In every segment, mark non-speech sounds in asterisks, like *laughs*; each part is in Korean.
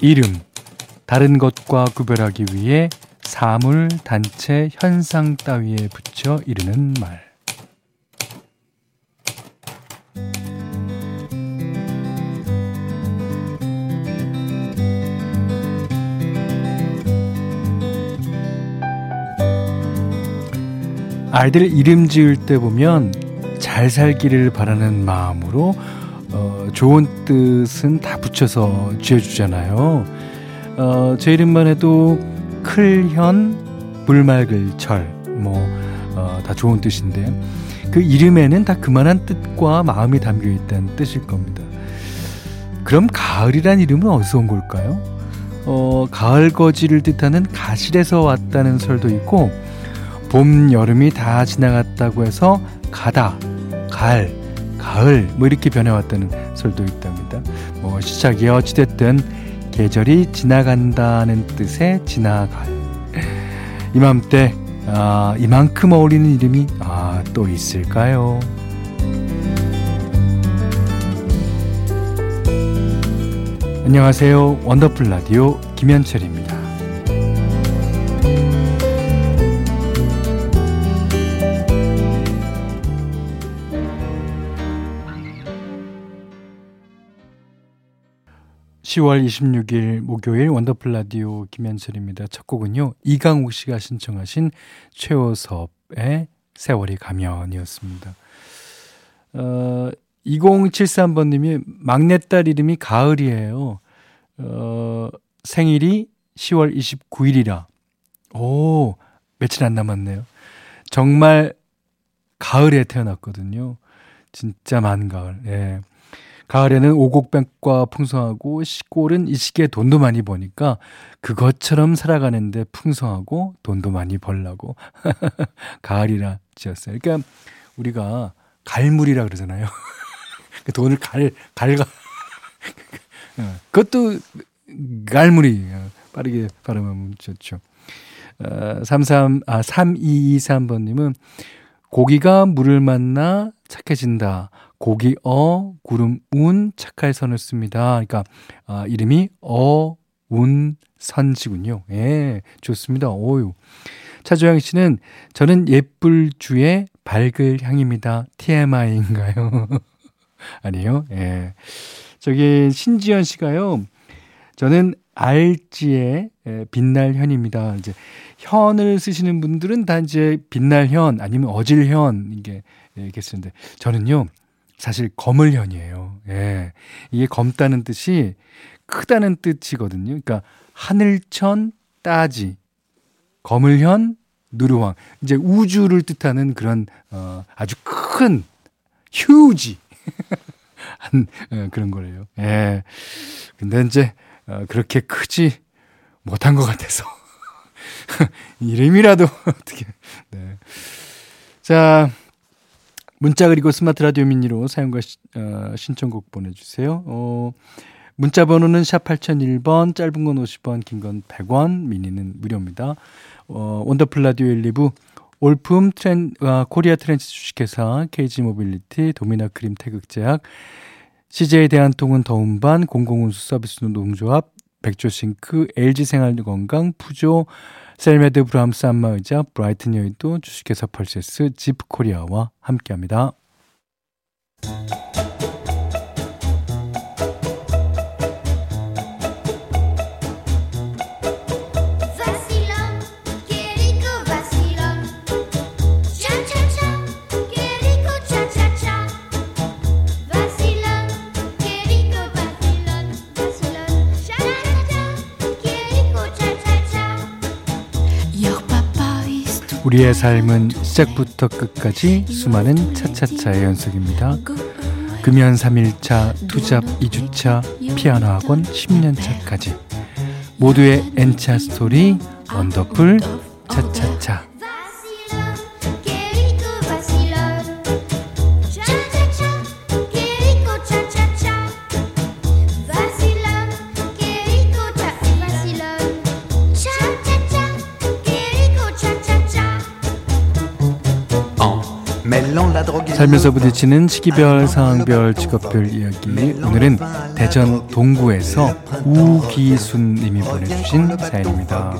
이름, 다른 것과 구별하기 위해 사물, 단체, 현상 따위에 붙여 이르는 말. 아이들 이름 지을 때 보면 잘 살기를 바라는 마음으로 어, 좋은 뜻은 다 붙여서 지어주잖아요. 어, 제 이름만 해도 클현, 물맑을 철, 뭐, 어, 다 좋은 뜻인데, 그 이름에는 다 그만한 뜻과 마음이 담겨 있다는 뜻일 겁니다. 그럼 가을이란 이름은 어디서 온 걸까요? 어, 가을 거지를 뜻하는 가실에서 왔다는 설도 있고, 봄, 여름이 다 지나갔다고 해서 가다, 갈, 가을 뭐 이렇게 변해왔다는 설도 있답니다. 뭐 시작이 어찌됐든 계절이 지나간다는 뜻의 지나갈 이맘때 아, 이만큼 어울리는 이름이 아, 또 있을까요? 안녕하세요. 원더풀 라디오 김현철입니다. 10월 26일 목요일 원더풀 라디오 김현철입니다. 첫 곡은요. 이강욱 씨가 신청하신 최호섭의 세월이 가면이었습니다. 어, 2073번 님이 막내딸 이름이 가을이에요. 어, 생일이 10월 29일이라. 오, 며칠 안 남았네요. 정말 가을에 태어났거든요. 진짜 만 가을. 예. 가을에는 오곡백과 풍성하고 시골은 이 시기에 돈도 많이 버니까 그것처럼 살아가는데 풍성하고 돈도 많이 벌라고 *laughs* 가을이라 지었어요. 그러니까 우리가 갈물이라 그러잖아요. *laughs* 그 돈을 갈 갈가 *laughs* 어, 그것도 갈물이 빠르게 발음하면 좋죠. 어, 33, 아, 3223번님은 고기가 물을 만나 착해진다. 고기 어 구름 운 착할 선을 씁니다. 그러니까 아, 이름이 어운 선지군요. 예, 좋습니다. 오유. 차조영 씨는 저는 예쁠 주의 밝을 향입니다. TMI인가요? *laughs* 아니에요? 예. 저기 신지연 씨가요. 저는 알지의 빛날 현입니다. 이제 현을 쓰시는 분들은 다 이제 빛날 현 아니면 어질 현 이게 얘기했는데 저는요. 사실 검을현이에요. 예. 이게 검다는 뜻이 크다는 뜻이거든요. 그러니까 하늘천 따지 검을현 누르왕 이제 우주를 뜻하는 그런 어, 아주 큰 휴지 *laughs* 한 어, 그런 거래요. 예. 근데 이제 어, 그렇게 크지 못한 것 같아서 *laughs* 이름이라도 *laughs* 어떻게 네. 자 문자 그리고 스마트 라디오 미니로 사연과 시, 어, 신청곡 보내주세요. 어, 문자 번호는 샵 8001번, 짧은 건 50원, 긴 건 100원, 미니는 무료입니다. 어, 원더풀 라디오 1, 2부, 올품 트렌, 아, 코리아 트렌치 주식회사, KG 모빌리티, 도미나 크림 태극제약, CJ 대한통운 더운반, 공공운수 서비스 노동조합, 백조싱크, LG생활건강, 푸조, 셀메드 브람스 안마의자 브라이튼 여의도 주식회사 펄세스 집코리아와 함께합니다. 우리의 삶은 시작부터 끝까지 수많은 차차차의 연속입니다. 금연 3일차, 투잡 2주차, 피아노 학원 10년차까지 모두의 N차 스토리 원더풀 차차차 살면서 부딪히는 시기별, 상황별, 직업별 이야기. 오늘은 대전 동구에서 우기순 님이 보내주신 사연입니다.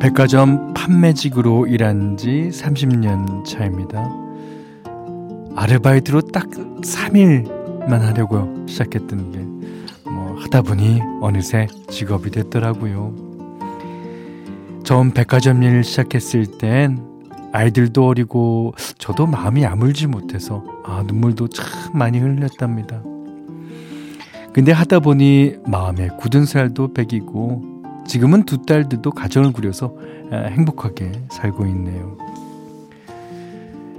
백화점 판매직으로 일한 지 30년 차입니다. 아르바이트로 딱 3일 만 하려고 시작했던 게 뭐 하다 보니 어느새 직업이 됐더라고요. 처음 백화점 일 시작했을 땐 아이들도 어리고 저도 마음이 아물지 못해서 아 눈물도 참 많이 흘렸답니다. 근데 하다 보니 마음에 굳은 살도 배기고 지금은 두 딸들도 가정을 꾸려서 행복하게 살고 있네요.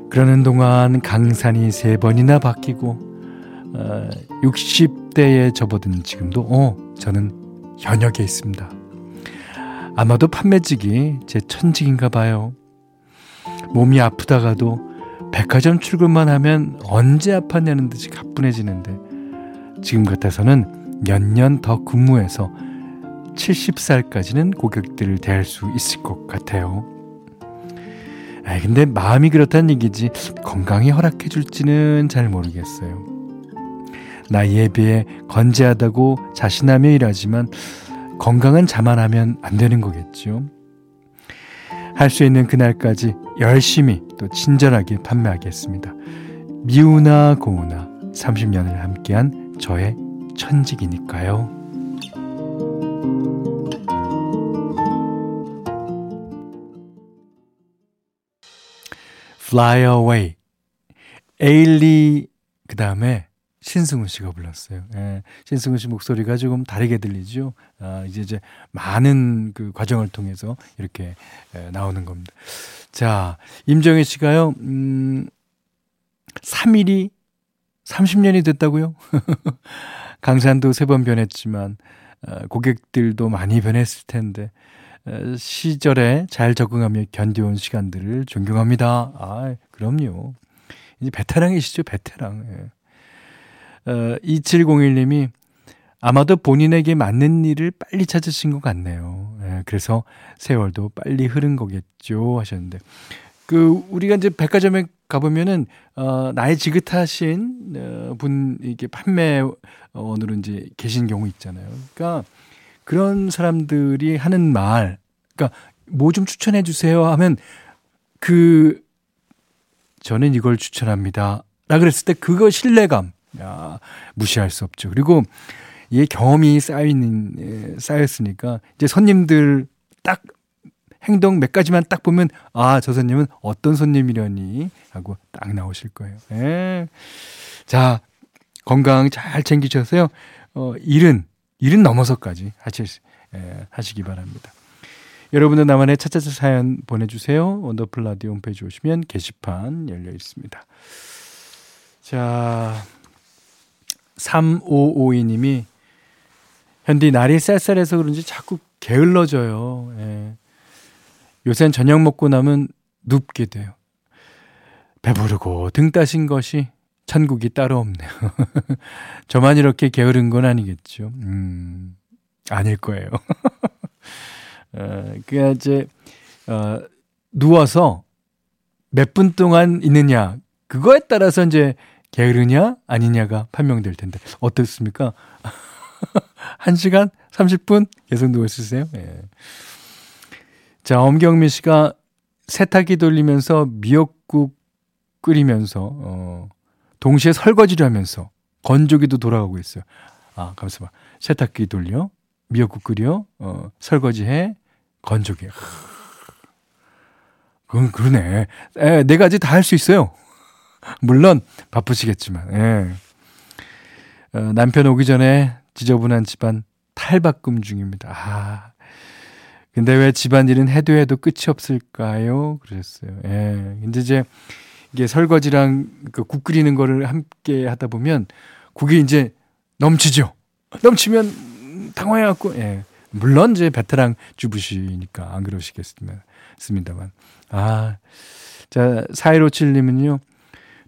그러는 동안 강산이 세 번이나 바뀌고 60대에 접어든 지금도 어 저는 현역에 있습니다. 아마도 판매직이 제 천직인가 봐요. 몸이 아프다가도 백화점 출근만 하면 언제 아팠냐는 듯이 가뿐해지는데 지금 같아서는 몇 년 더 근무해서 70살까지는 고객들을 대할 수 있을 것 같아요. 아 근데 마음이 그렇다는 얘기지 건강이 허락해 줄지는 잘 모르겠어요. 나이에 비해 건재하다고 자신하며 일하지만 건강은 자만하면 안 되는 거겠죠. 할 수 있는 그날까지 열심히 또 친절하게 판매하겠습니다. 미우나 고우나 30년을 함께한 저의 천직이니까요. Fly Away. 에일리 그 다음에 신승훈 씨가 불렀어요. 예, 신승훈 씨 목소리가 조금 다르게 들리죠. 아, 이제 이제 많은 그 과정을 통해서 이렇게 에, 나오는 겁니다. 자, 임정혜 씨가요. 음, 3일이 30년이 됐다고요? *laughs* 강산도 세 번 변했지만 어, 고객들도 많이 변했을 텐데 시절에 잘 적응하며 견뎌온 시간들을 존경합니다. 아, 그럼요. 이제 베테랑이시죠, 베테랑. 예. 어, 2701님이 아마도 본인에게 맞는 일을 빨리 찾으신 것 같네요. 예, 그래서 세월도 빨리 흐른 거겠죠 하셨는데 그 우리가 이제 백화점에 가보면은 어 나이 지긋하신 어, 분 이게 판매원으로 이제 계신 경우 있잖아요. 그러니까 그런 사람들이 하는 말, 그러니까 뭐 좀 추천해 주세요 하면 그 저는 이걸 추천합니다. 라 그랬을 때 그거 신뢰감, 야, 무시할 수 없죠. 그리고 이 경험이 쌓이는, 예, 쌓였으니까 이제 손님들 딱 행동 몇 가지만 딱 보면 아, 저 손님은 어떤 손님이려니 하고 딱 나오실 거예요. 예. 자, 건강 잘 챙기셔서요. 어, 일은 일은 넘어서까지 하실, 예, 하시기 바랍니다. 여러분도 나만의 차차차 사연 보내주세요. 원더풀 라디오 홈페이지 오시면 게시판 열려 있습니다. 자, 3552님이 현디 날이 쌀쌀해서 그런지 자꾸 게을러져요. 예. 요새는 저녁 먹고 나면 눕게 돼요. 배부르고 등 따신 것이 천국이 따로 없네요. *laughs* 저만 이렇게 게으른 건 아니겠죠. 음, 아닐 거예요. *laughs* 어, 그냥 이제, 어, 누워서 몇 분 동안 있느냐, 그거에 따라서 이제 게으르냐, 아니냐가 판명될 텐데, 어떻습니까? *laughs* 1시간? 30분? 계속 누워 있으세요? 예. 자, 엄경미 씨가 세탁기 돌리면서 미역국 끓이면서, 어, 동시에 설거지를 하면서 건조기도 돌아가고 있어요. 아, 감사합 세탁기 돌려, 미역국 끓여, 어, 설거지 해, 건조기. 그건 그러네. 에, 네 가지 다 할 수 있어요. 물론 바쁘시겠지만. 예. 어, 남편 오기 전에 지저분한 집안 탈바꿈 중입니다. 아. 근데 왜 집안일은 해도 해도 끝이 없을까요? 그러셨어요. 예. 근데 이제 이게 설거지랑 그국 끓이는 거를 함께 하다 보면 국이 이제 넘치죠. 넘치면 당황해갖고, 예. 물론 이제 베테랑 주부시니까 안 그러시겠습니다만. 아, 자, 4157님은요,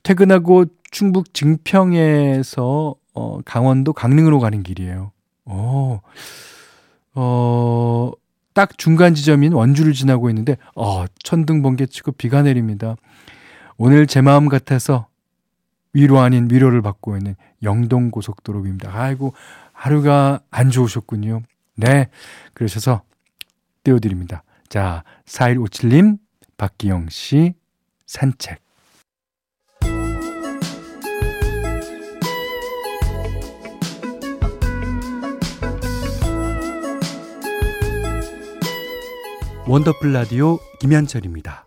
퇴근하고 충북 증평에서 어, 강원도 강릉으로 가는 길이에요. 어, 어, 딱 중간 지점인 원주를 지나고 있는데, 어, 천둥 번개 치고 비가 내립니다. 오늘 제 마음 같아서 위로 아닌 위로를 받고 있는 영동 고속도로 입니다 아이고, 하루가 안 좋으셨군요. 네. 그러셔서 띄워드립니다. 자, 4157님, 박기영 씨, 산책. 원더풀 라디오 김현철입니다.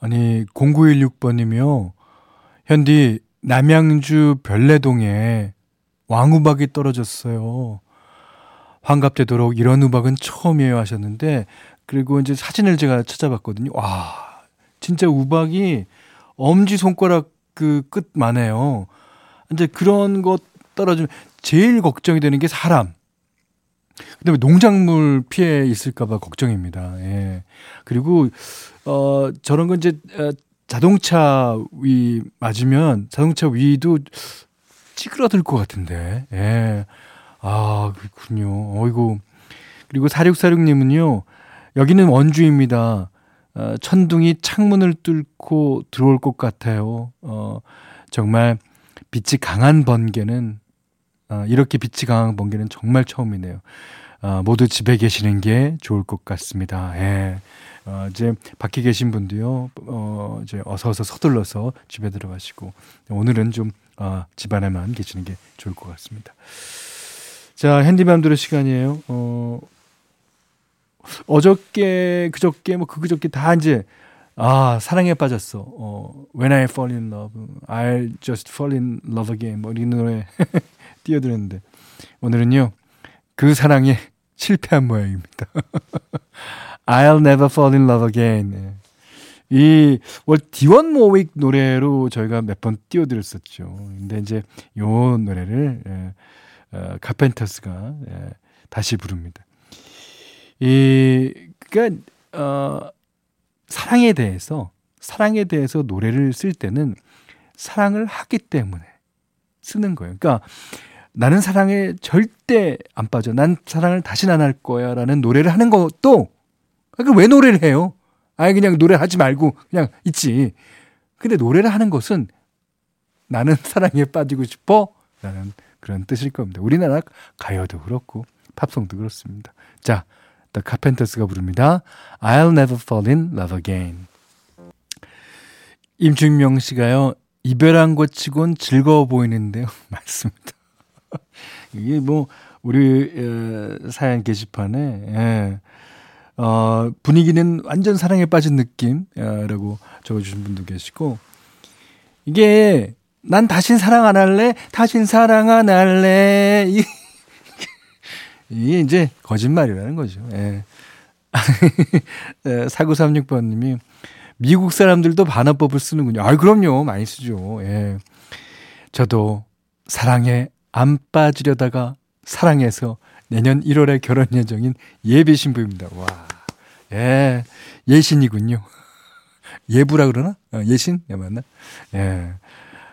아니 0916번이며 현디 남양주 별내동에 왕우박이 떨어졌어요. 환갑되도록 이런 우박은 처음이에요 하셨는데 그리고 이제 사진을 제가 찾아봤거든요. 와 진짜 우박이 엄지 손가락 그 끝만 해요. 이제 그런 것 떨어지면 제일 걱정이 되는 게 사람. 그다음에 농작물 피해 있을까봐 걱정입니다. 예. 그리고 어 저런 건 이제 어, 자동차 위 맞으면 자동차 위도 찌그러들 것 같은데. 예. 아 그렇군요. 어이구. 그리고 4646님은요. 여기는 원주입니다. 어, 천둥이 창문을 뚫고 들어올 것 같아요. 어, 정말 빛이 강한 번개는 어, 이렇게 빛이 강한 번개는 정말 처음이네요. 어, 모두 집에 계시는 게 좋을 것 같습니다. 예. 어, 이제 밖에 계신 분도요, 어, 이제 어서 어서 서둘러서 집에 들어가시고, 오늘은 좀, 어, 집 안에만 계시는 게 좋을 것 같습니다. 자, 핸디맘대로 시간이에요. 어, 어저께, 그저께, 뭐, 그 그저께 다 이제, 아, 사랑에 빠졌어. 어, When I fall in love, I'll just fall in love again. 뭐, 이 노래 *laughs* 띄워드렸는데, 오늘은요, 그 사랑에 실패한 모양입니다. *laughs* I'll never fall in love again. 네. 이, 월 디원 모윅 노래로 저희가 몇 번 띄워드렸었죠. 근데 이제 요 노래를, 예, 어, 카펜터스가, 예, 다시 부릅니다. 이, 그니까, 어, 사랑에 대해서, 사랑에 대해서 노래를 쓸 때는 사랑을 하기 때문에 쓰는 거예요. 그러니까 나는 사랑에 절대 안 빠져. 난 사랑을 다시는 안할 거야. 라는 노래를 하는 것도, 왜 노래를 해요? 아예 그냥 노래 하지 말고 그냥 있지. 근데 노래를 하는 것은 나는 *laughs* 사랑에 빠지고 싶어. 라는 그런 뜻일 겁니다. 우리나라 가요도 그렇고, 팝송도 그렇습니다. 자, The Carpenters가 부릅니다. I'll never fall in love again. 임준명 씨가요, 이별한 것 치곤 즐거워 보이는데요. *laughs* 맞습니다. *laughs* 이게 뭐 우리 어, 사연 게시판에 예. 어, 분위기는 완전 사랑에 빠진 느낌이라고 적어주신 분도 계시고 이게 난 다신 사랑 안 할래, 다신 사랑 안 할래 *laughs* 이, 이게 이제 거짓말이라는 거죠. 예. *laughs* 4936번님이 미국 사람들도 반어법을 쓰는군요. 아, 그럼요. 많이 쓰죠. 예. 저도 사랑에 안 빠지려다가 사랑해서 내년 1월에 결혼 예정인 예비 신부입니다. 와, 예, 예신이군요. *laughs* 예부라 그러나? 어, 예신? 예, 맞나? 예.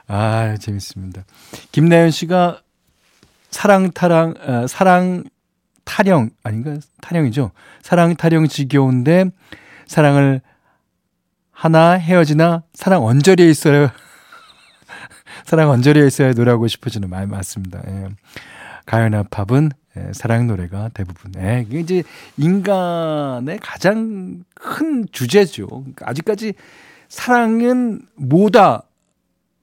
아, 재밌습니다. 김나연 씨가 사랑 타랑, 어, 사랑 타령, 아닌가? 타령이죠. 사랑 타령 지겨운데 사랑을 하나 헤어지나 사랑 언저리에 있어요. 사랑 언저리에 있어야 노래하고 싶어지는 마음 맞습니다. 예. 가요나 팝은 예, 사랑 노래가 대부분. 예, 이게 이제 인간의 가장 큰 주제죠. 그러니까 아직까지 사랑은 뭐다.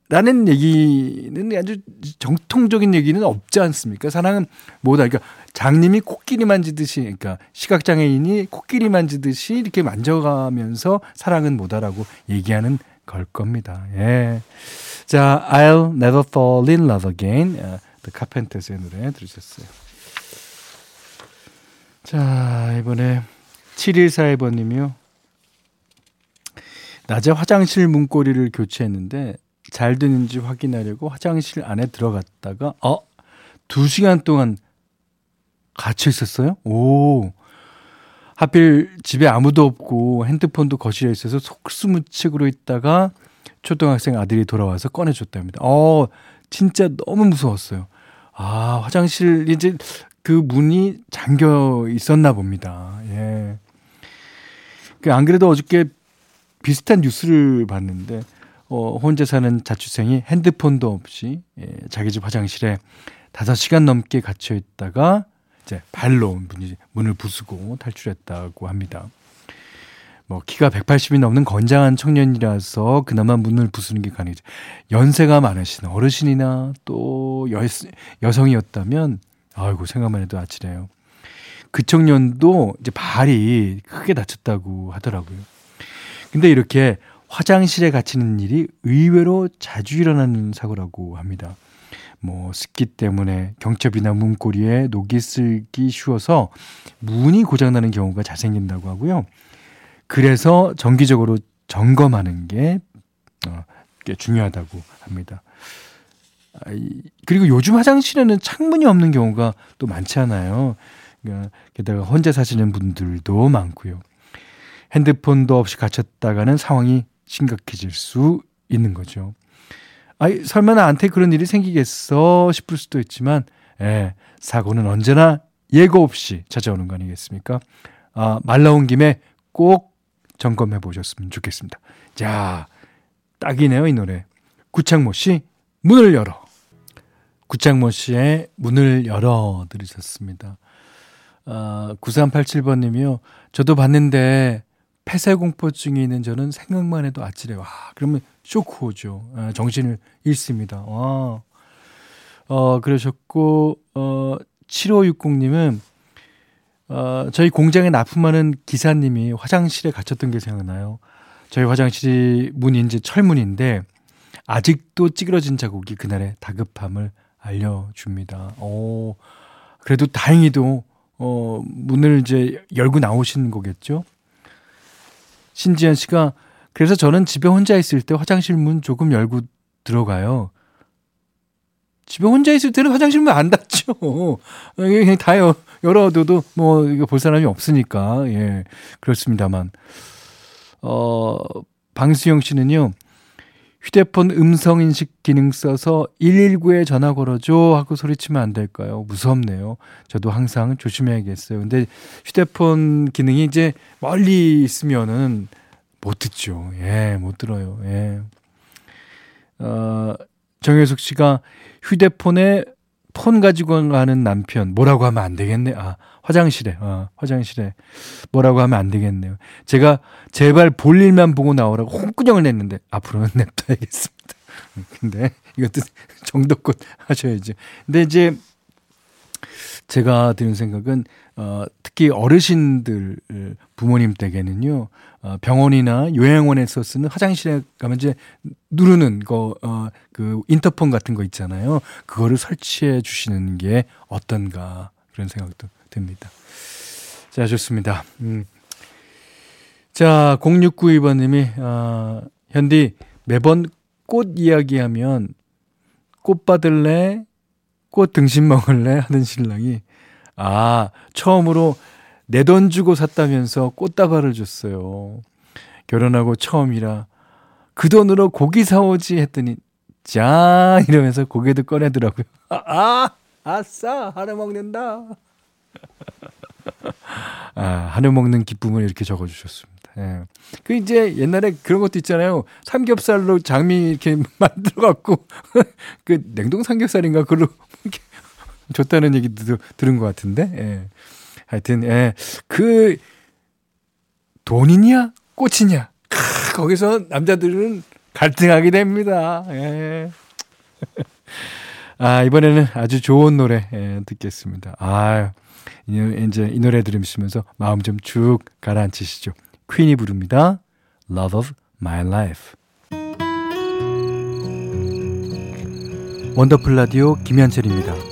라는 얘기는 아주 정통적인 얘기는 없지 않습니까? 사랑은 뭐다. 그러니까 장님이 코끼리 만지듯이, 그러니까 시각장애인이 코끼리 만지듯이 이렇게 만져가면서 사랑은 뭐다라고 얘기하는 걸 겁니다. 예. 자, I'll never fall in love again. 어, The Carpenters의 노래 들으셨어요. 자, 이번에 7141번님이요. 낮에 화장실 문고리를 교체했는데 잘 되는지 확인하려고 화장실 안에 들어갔다가 어? 두 시간 동안 갇혀 있었어요? 오. 하필 집에 아무도 없고 핸드폰도 거실에 있어서 속수무책으로 있다가 초등학생 아들이 돌아와서 꺼내줬답니다. 어, 진짜 너무 무서웠어요. 아, 화장실 이제 그 문이 잠겨 있었나 봅니다. 예. 그안 그래도 어저께 비슷한 뉴스를 봤는데 어, 혼자 사는 자취생이 핸드폰도 없이 예, 자기 집 화장실에 5시간 넘게 갇혀 있다가 이제 발로 문이, 문을 부수고 탈출했다고 합니다. 뭐 키가 180이 넘는 건장한 청년이라서 그나마 문을 부수는 게 가능이죠. 연세가 많으신 어르신이나 또 여, 여성이었다면 아이고 생각만 해도 아찔해요. 그 청년도 이제 발이 크게 다쳤다고 하더라고요. 근데 이렇게 화장실에 갇히는 일이 의외로 자주 일어나는 사고라고 합니다. 뭐 습기 때문에 경첩이나 문고리에 녹이 슬기 쉬워서 문이 고장나는 경우가 잘 생긴다고 하고요. 그래서 정기적으로 점검하는 게, 어, 꽤 중요하다고 합니다. 아, 그리고 요즘 화장실에는 창문이 없는 경우가 또 많지 않아요. 그러니까 게다가 혼자 사시는 분들도 많고요. 핸드폰도 없이 갇혔다가는 상황이 심각해질 수 있는 거죠. 아이, 설마 나한테 그런 일이 생기겠어 싶을 수도 있지만, 예, 사고는 언제나 예고 없이 찾아오는 거 아니겠습니까? 아, 말 나온 김에 꼭 점검해 보셨으면 좋겠습니다. 자, 딱이네요, 이 노래. 구창모 씨, 문을 열어. 구창모 씨의 문을 열어 들으셨습니다. 아, 9387번 님이요. 저도 봤는데 폐쇄공포증이 있는 저는 생각만 해도 아찔해요. 와, 그러면 쇼크 오죠. 아, 정신을 잃습니다. 와. 어, 그러셨고, 어, 7560님은, 어, 저희 공장에 납품하는 기사님이 화장실에 갇혔던 게 생각나요. 저희 화장실이 문이 이제 철문인데, 아직도 찌그러진 자국이 그날의 다급함을 알려줍니다. 어, 그래도 다행히도, 어, 문을 이제 열고 나오신 거겠죠? 신지현 씨가 그래서 저는 집에 혼자 있을 때 화장실 문 조금 열고 들어가요. 집에 혼자 있을 때는 화장실 문 안 닫죠. 그냥 다 열어둬도 뭐 이거 볼 사람이 없으니까 예 그렇습니다만 어 방수영 씨는요 휴대폰 음성 인식 기능 써서 119에 전화 걸어줘 하고 소리치면 안 될까요? 무섭네요. 저도 항상 조심해야겠어요. 근데 휴대폰 기능이 이제 멀리 있으면은 못 듣죠. 예, 못 들어요. 예. 어, 정혜숙 씨가 휴대폰에 폰 가지고 가는 남편 뭐라고 하면 안 되겠네. 아, 화장실에. 어, 화장실에 뭐라고 하면 안 되겠네요. 제가 제발 볼 일만 보고 나오라고 홍구녕을 냈는데 앞으로는 *laughs* 냅둬야겠습니다. 근데 이것도 *laughs* 정도껏 하셔야죠. 근데 이제 제가 드는 생각은 어, 특히 어르신들 부모님 댁에는요 어, 병원이나 요양원에서 쓰는 화장실에 가면 이제 누르는 거, 어, 그 인터폰 같은 거 있잖아요. 그거를 설치해 주시는 게 어떤가 그런 생각도 듭니다. 자, 좋습니다. 음. 자, 0692번님이, 아, 현디, 매번 꽃 이야기하면 꽃 받을래? 꽃 등심 먹을래? 하는 신랑이, 아, 처음으로 내 돈 주고 샀다면서 꽃다발을 줬어요. 결혼하고 처음이라 그 돈으로 고기 사오지 했더니 짠 이러면서 고개도 꺼내더라고요. 아, 아 아싸 하루 먹는다. *laughs* 아, 한우 먹는 기쁨을 이렇게 적어 주셨습니다. 예. 그 이제 옛날에 그런 것도 있잖아요. 삼겹살로 장미 이렇게 *laughs* 만들어 갖고 *laughs* 그 냉동 삼겹살인가 그걸로 줬다는 얘기 도 들은 것 같은데. 예. 하여튼 예. 그 돈이냐 꽃이냐 크, 거기서 남자들은 갈등하게 됩니다. 예. *laughs* 아 이번에는 아주 좋은 노래 예, 듣겠습니다. 아 이제 이 노래 들으시면서 마음 좀 쭉 가라앉히시죠. 퀸이 부릅니다. Love of My Life. 원더풀 라디오 김현철입니다.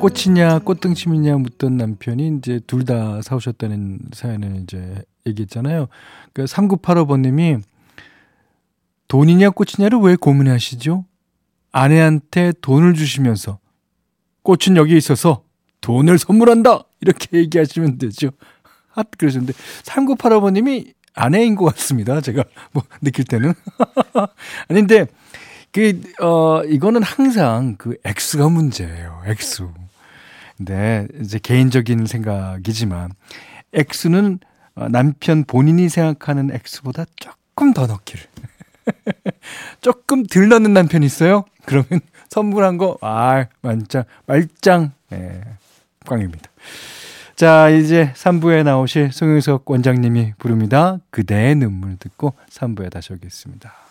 꽃이냐 꽃등심이냐 묻던 남편이 이제 둘 다 사오셨다는 사연을 이제 얘기했잖아요. 그 3985번님이 돈이냐 꽃이냐를 왜 고민해 하시죠? 아내한테 돈을 주시면서 꽃은 여기 있어서 돈을 선물한다! 이렇게 얘기하시면 되죠. 아, 그러셨는데 3985번님이 아내인 것 같습니다. 제가 뭐 느낄 때는. *laughs* 아닌데, 그, 어, 이거는 항상 그 X가 문제예요. X. 네, 이제 개인적인 생각이지만, X는 어, 남편 본인이 생각하는 X보다 조금 더 넣기를. *laughs* 조금 덜 넣는 남편 있어요? 그러면 *laughs* 선물한 거, 아, 만짱, 말짱, 네, 꽝입니다. 자, 이제 3부에 나오실 송영석 원장님이 부릅니다. 그대의 눈물 듣고 3부에 다시 오겠습니다.